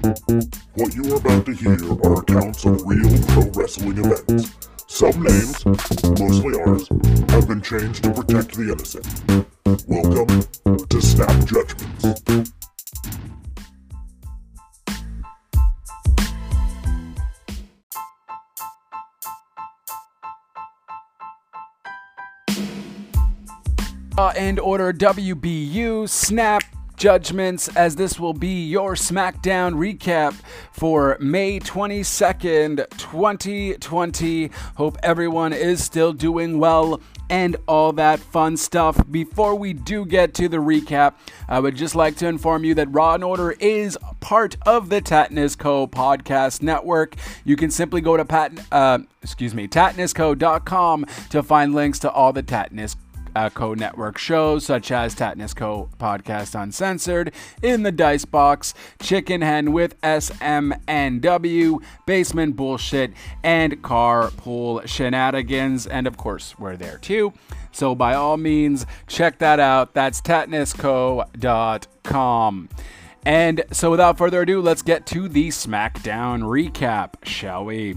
What you are about to hear are accounts of real pro wrestling events. Some names, mostly ours, have been changed to protect the innocent. Welcome to Snap Judgments. And order WBU Snap Judgments, as this will be your SmackDown recap for May 22nd, 2020. Hope everyone is still doing well and all that fun stuff. Before we do get to the recap, I would just like to inform you that Raw and Order is part of the Tatnus Co podcast network. You can simply go to pat, uh, excuse me, tatnusco.com to find links to all the Tatnus Uh, Co Network shows such as Tatnus Co Podcast Uncensored, In the Dice Box, Chicken Hen with SMNW, Basement Bullshit, and Carpool Shenanigans. And of course, we're there too. So by all means, check that out. That's tatnusco.com. And so without further ado, let's get to the SmackDown recap, shall we?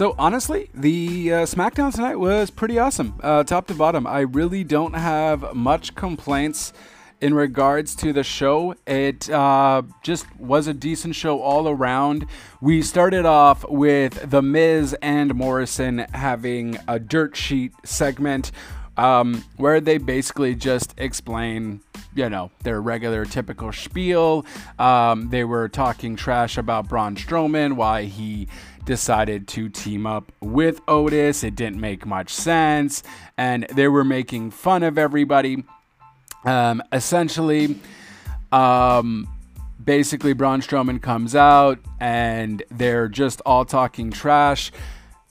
So honestly, the uh, SmackDown tonight was pretty awesome, uh, top to bottom. I really don't have much complaints in regards to the show. It uh, just was a decent show all around. We started off with The Miz and Morrison having a dirt sheet segment um, where they basically just explain, you know, their regular typical spiel. Um, they were talking trash about Braun Strowman, why he decided to team up with Otis. It didn't make much sense, and they were making fun of everybody. Um, essentially, um, basically, Braun Strowman comes out, and they're just all talking trash.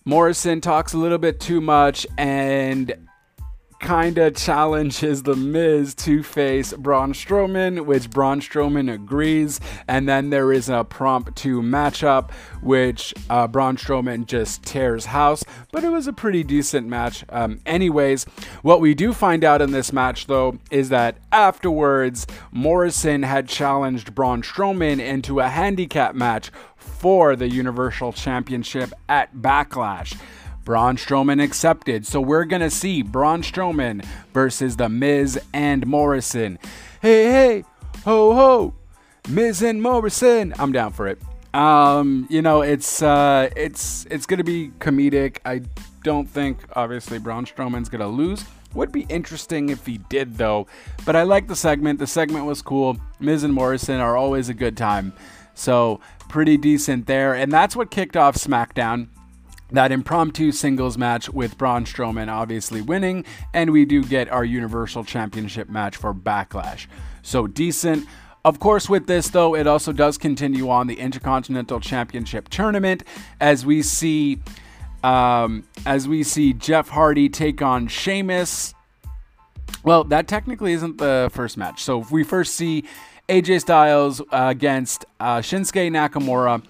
Morrison talks a little bit too much, and kind of challenges The Miz to face Braun Strowman, which Braun Strowman agrees. And then there is a prompt to matchup, which uh, Braun Strowman just tears house. But it was a pretty decent match. Um, anyways, what we do find out in this match, though, is that afterwards, Morrison had challenged Braun Strowman into a handicap match for the Universal Championship at Backlash. Braun Strowman accepted. So we're going to see Braun Strowman versus The Miz and Morrison. Hey, hey, ho, ho, Miz and Morrison. I'm down for it. Um, you know, it's uh, it's it's gonna be comedic. I don't think obviously Braun Strowman's gonna lose. Would be interesting if he did though. But I like the segment. The segment was cool. Miz and Morrison are always a good time. So pretty decent there. And that's what kicked off SmackDown that impromptu singles match with Braun Strowman obviously winning, and we do get our Universal Championship match for Backlash. So decent. Of course, with this though, it also does continue on the Intercontinental Championship tournament as we see, um, as we see Jeff Hardy take on Sheamus. Well, that technically isn't the first match. So we first see AJ Styles uh, against uh, Shinsuke Nakamura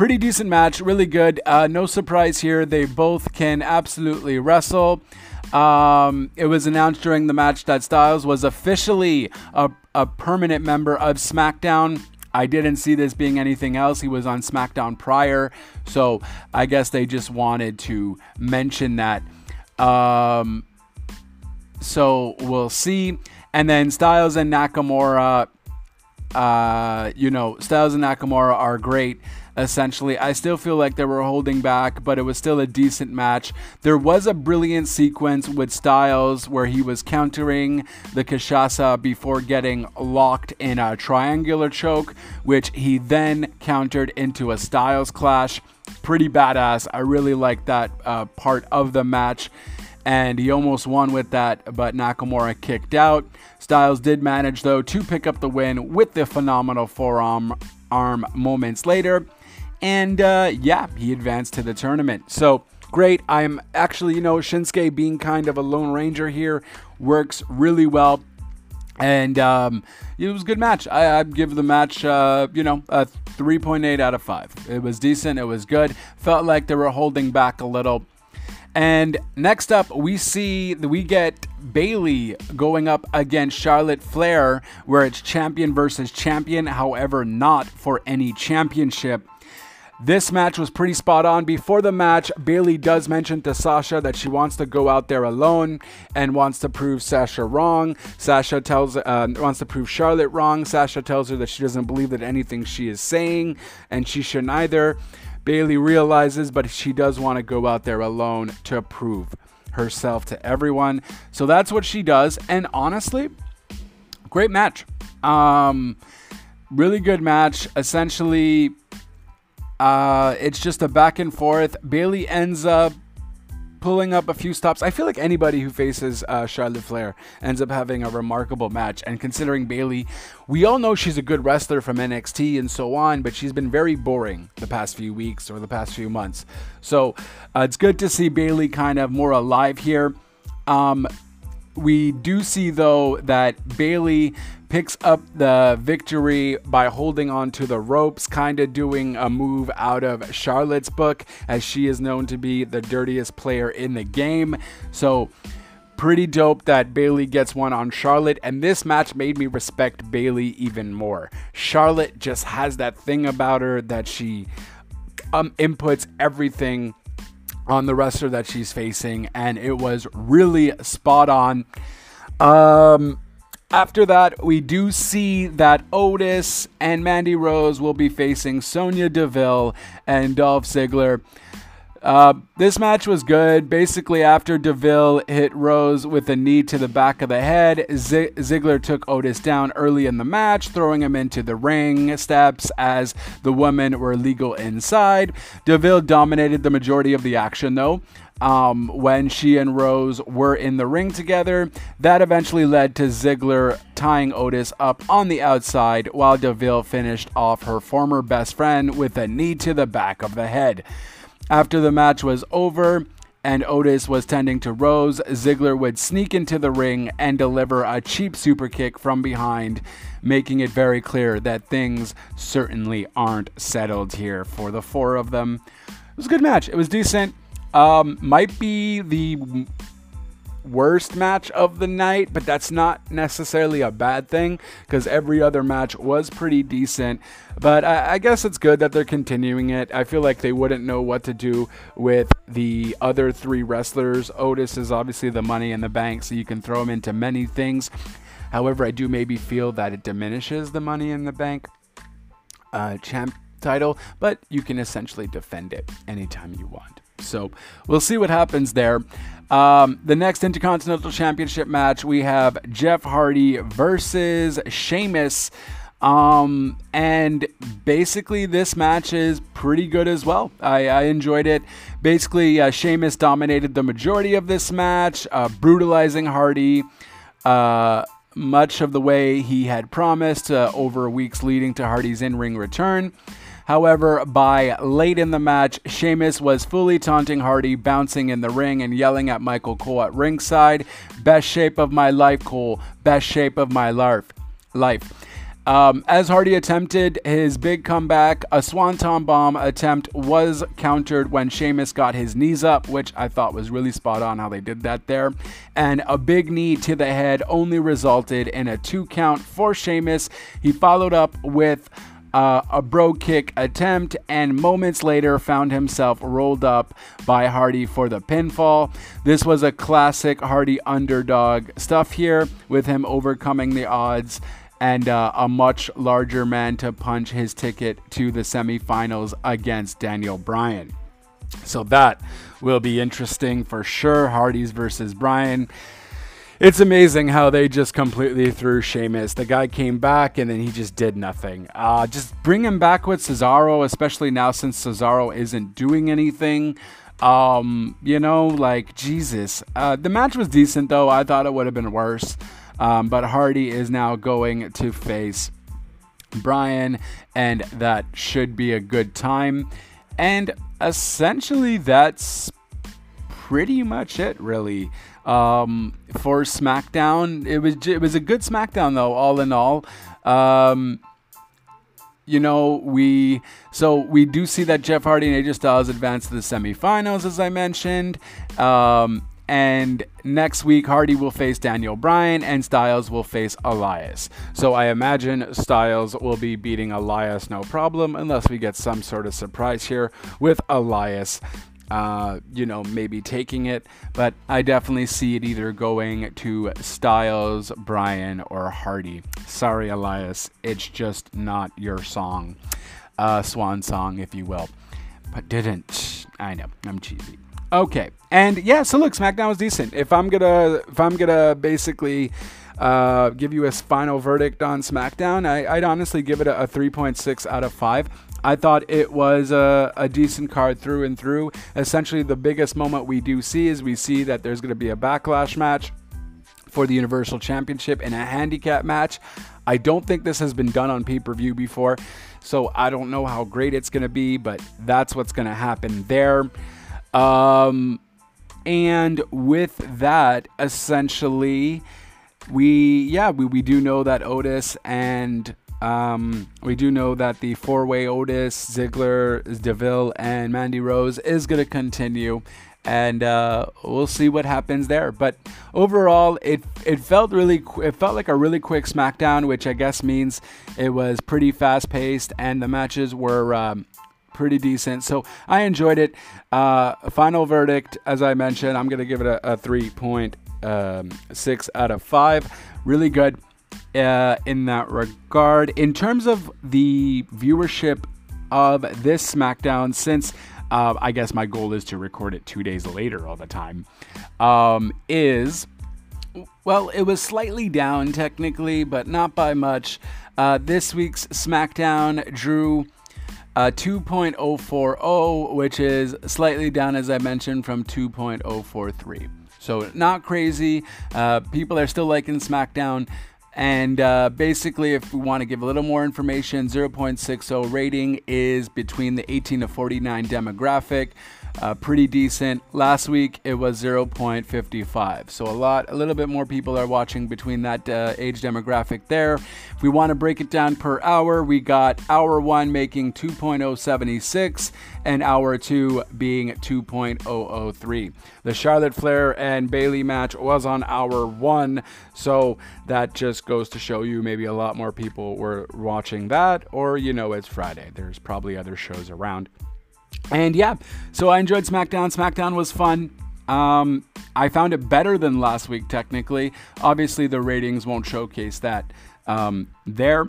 pretty decent match, really good. Uh, no surprise here. They both can absolutely wrestle. Um, it was announced during the match that Styles was officially a, a permanent member of SmackDown. I didn't see this being anything else. He was on SmackDown prior, so I guess they just wanted to mention that. Um, so we'll see. And then Styles and Nakamura, uh, you know, Styles and Nakamura are great essentially. I still feel like they were holding back, but it was still a decent match. There was a brilliant sequence with Styles where he was countering the Kinshasa before getting locked in a triangular choke, which he then countered into a Styles clash. Pretty badass. I really like that uh, part of the match and he almost won with that, but Nakamura kicked out. Styles did manage, though, to pick up the win with the phenomenal forearm arm moments later. And uh, yeah, he advanced to the tournament. So great. I'm actually, you know, Shinsuke being kind of a Lone Ranger here works really well. And um, it was a good match. I, would give the match, uh, you know, a 3.8 out of 5. It was decent. It was good. Felt like they were holding back a little. And next up, we see we get Bayley going up against Charlotte Flair, where it's champion versus champion, however, not for any championship. This match was pretty spot on. Before the match, Bayley does mention to Sasha that she wants to go out there alone and wants to prove Sasha wrong. Sasha tells uh, wants to prove Charlotte wrong. Sasha tells her that she doesn't believe that anything she is saying, and she shouldn't either. Bayley realizes, but she does want to go out there alone to prove herself to everyone. So that's what she does. And honestly, great match. Um, really good match. Essentially, uh, it's just a back and forth. Bayley ends up pulling up a few stops. I feel like anybody who faces uh, Charlotte Flair ends up having a remarkable match. And considering Bayley, we all know she's a good wrestler from NXT and so on, but she's been very boring the past few weeks or the past few months. So uh, it's good to see Bayley kind of more alive here. Um, we do see though that Bayley picks up the victory by holding on to the ropes, kind of doing a move out of Charlotte's book, as she is known to be the dirtiest player in the game. So, pretty dope that Bayley gets one on Charlotte, and this match made me respect Bayley even more. Charlotte just has that thing about her that she um, inputs everything on the wrestler that she's facing, and it was really spot on. Um, after that, we do see that Otis and Mandy Rose will be facing Sonya Deville and Dolph Ziggler. Uh, this match was good. Basically, after Deville hit Rose with a knee to the back of the head, Z- Ziggler took Otis down early in the match, throwing him into the ring steps as the women were legal inside. Deville dominated the majority of the action, though um, when she and Rose were in the ring together. That eventually led to Ziggler tying Otis up on the outside while Deville finished off her former best friend with a knee to the back of the head. After the match was over, and Otis was tending to Rose, Ziggler would sneak into the ring and deliver a cheap super kick from behind, making it very clear that things certainly aren't settled here for the four of them. It was a good match. It was decent. Um, might be the worst match of the night, but that's not necessarily a bad thing because every other match was pretty decent. But I, I, guess it's good that they're continuing it. I feel like they wouldn't know what to do with the other three wrestlers. Otis is obviously the money in the bank, so you can throw him into many things. However, I do maybe feel that it diminishes the money in the bank uh, champ title, but you can essentially defend it anytime you want. So we'll see what happens there. Um, the next Intercontinental Championship match, we have Jeff Hardy versus Sheamus. Um, and basically, this match is pretty good as well. I, I enjoyed it. Basically, uh, Sheamus dominated the majority of this match, uh, brutalizing Hardy uh, much of the way he had promised uh, over weeks leading to Hardy's in ring return. However, by late in the match, Sheamus was fully taunting Hardy, bouncing in the ring and yelling at Michael Cole at ringside. Best shape of my life, Cole. Best shape of my life. Life. Um, as Hardy attempted his big comeback, a Swanton Bomb attempt was countered when Sheamus got his knees up, which I thought was really spot on how they did that there. And a big knee to the head only resulted in a two count for Sheamus. He followed up with uh, a Brogue Kick attempt and moments later found himself rolled up by Hardy for the pinfall. This was a classic Hardy underdog stuff here with him overcoming the odds and uh, a much larger man to punch his ticket to the semifinals against Daniel Bryan. So that will be interesting for sure. Hardy's versus Bryan it's amazing how they just completely threw Sheamus. The guy came back and then he just did nothing. Uh, just bring him back with Cesaro, especially now since Cesaro isn't doing anything. Um, you know, like Jesus. Uh, the match was decent though. I thought it would have been worse. Um, but Hardy is now going to face Bryan, and that should be a good time. And essentially, that's pretty much it, really um, for SmackDown. It was it was a good SmackDown though, all in all. Um, you know, we so we do see that Jeff Hardy and AJ Styles advance to the semifinals, as I mentioned. Um, and next week, Hardy will face Daniel Bryan and Styles will face Elias. So I imagine Styles will be beating Elias no problem, unless we get some sort of surprise here with Elias. Uh, you know, maybe taking it, but I definitely see it either going to Styles, Bryan, or Hardy. Sorry, Elias, it's just not your song, uh, swan song, if you will. But didn't. I know, I'm cheesy. Okay, and yeah, so look, SmackDown was decent. If I'm gonna, if I'm gonna basically uh, give you a final verdict on SmackDown, I, would honestly give it a, a 3.6 out of 5. I thought it was a, a, decent card through and through. Essentially, the biggest moment we do see is we see that there's going to be a backlash match for the Universal Championship in a handicap match. I don't think this has been done on pay per view before, so I don't know how great it's going to be, but that's what's going to happen there. Um, and with that, essentially, we yeah we, we do know that Otis and um, we do know that the four-way Otis, Ziggler, Deville, and Mandy Rose is going to continue, and uh, we'll see what happens there. But overall, it it felt really it felt like a really quick SmackDown, which I guess means it was pretty fast-paced, and the matches were. Um, pretty decent. So I enjoyed it. Uh, final verdict, as I mentioned, I'm going to give it a, a 3.6 um, out of 5. Really good uh, in that regard. In terms of the viewership of this SmackDown, since uh, I guess my goal is to record it two days later all the time, um, is well, it was slightly down technically, but not by much. Uh, this week's SmackDown drew uh, 2.040, which is slightly down, as I mentioned, from 2.043. So, not crazy. Uh, people are still liking SmackDown. And uh, basically, if we want to give a little more information, 0.60 rating is between the 18 to 49 demographic uh, pretty decent. Last week it was 0.55, so a lot, a little bit more people are watching between that uh, age demographic there. If we want to break it down per hour, we got hour one making 2.076 and hour two being 2.003. The Charlotte Flair and Bayley match was on hour one, so that just goes to show you maybe a lot more people were watching that, or you know, it's Friday. There's probably other shows around. And yeah, so I enjoyed SmackDown. SmackDown was fun. Um, I found it better than last week, technically. Obviously, the ratings won't showcase that um, there.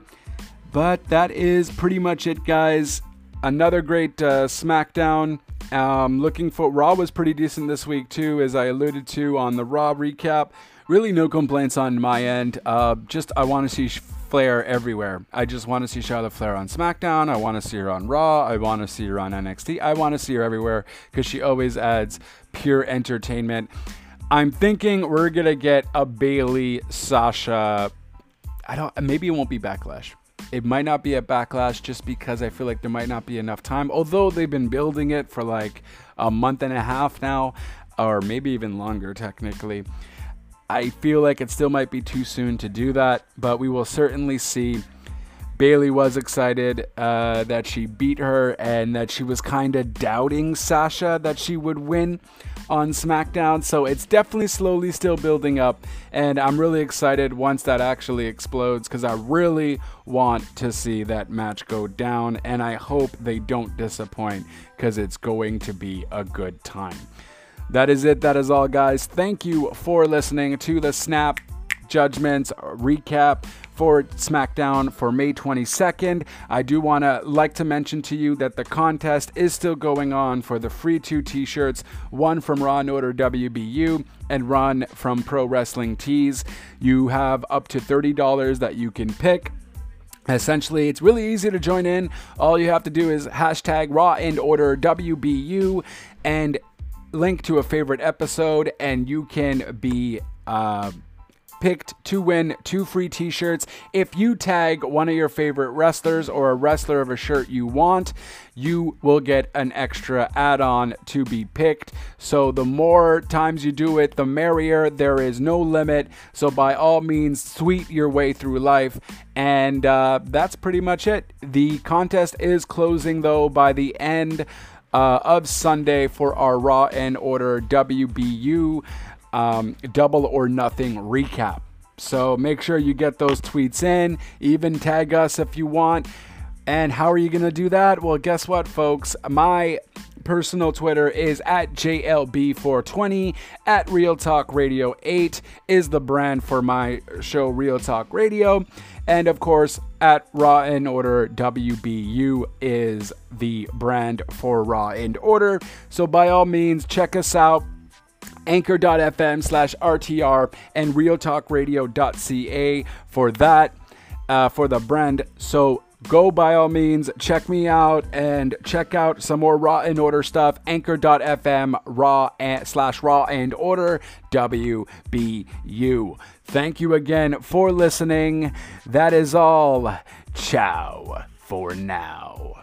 But that is pretty much it, guys. Another great uh, SmackDown. Um, looking for Raw was pretty decent this week, too, as I alluded to on the Raw recap. Really, no complaints on my end. Uh, just I want to see Flair everywhere. I just want to see Charlotte Flair on SmackDown. I want to see her on Raw. I want to see her on NXT. I want to see her everywhere because she always adds pure entertainment. I'm thinking we're gonna get a Bayley Sasha. I don't. Maybe it won't be Backlash. It might not be a Backlash just because I feel like there might not be enough time. Although they've been building it for like a month and a half now, or maybe even longer technically. I feel like it still might be too soon to do that, but we will certainly see. Bayley was excited uh, that she beat her and that she was kind of doubting Sasha that she would win on SmackDown. So it's definitely slowly still building up. And I'm really excited once that actually explodes because I really want to see that match go down. And I hope they don't disappoint because it's going to be a good time. That is it. That is all, guys. Thank you for listening to the Snap Judgments recap for SmackDown for May 22nd. I do want to like to mention to you that the contest is still going on for the free two t-shirts, one from Raw and Order WBU and Run from Pro Wrestling Tees. You have up to $30 that you can pick. Essentially, it's really easy to join in. All you have to do is hashtag Raw and Order WBU and link to a favorite episode, and you can be uh, picked to win two free t shirts. If you tag one of your favorite wrestlers or a wrestler of a shirt you want, you will get an extra add on to be picked. So the more times you do it, the merrier. There is no limit. So by all means, sweet your way through life. And uh, that's pretty much it. The contest is closing though by the end uh, of Sunday for our Raw and Order WBU um, Double or Nothing recap. So make sure you get those tweets in, even tag us if you want. And how are you going to do that? Well, guess what, folks? My personal Twitter is at JLB420. At Real Talk Radio 8 is the brand for my show, Real Talk Radio. And of course, at Raw and Order WBU is the brand for Raw and Order. So by all means, check us out anchor.fm slash RTR and realtalkradio.ca for that, uh, for the brand. So go by all means, check me out and check out some more Raw and Order stuff. Anchor.fm raw and, slash Raw and Order WBU. Thank you again for listening. That is all. Ciao for now.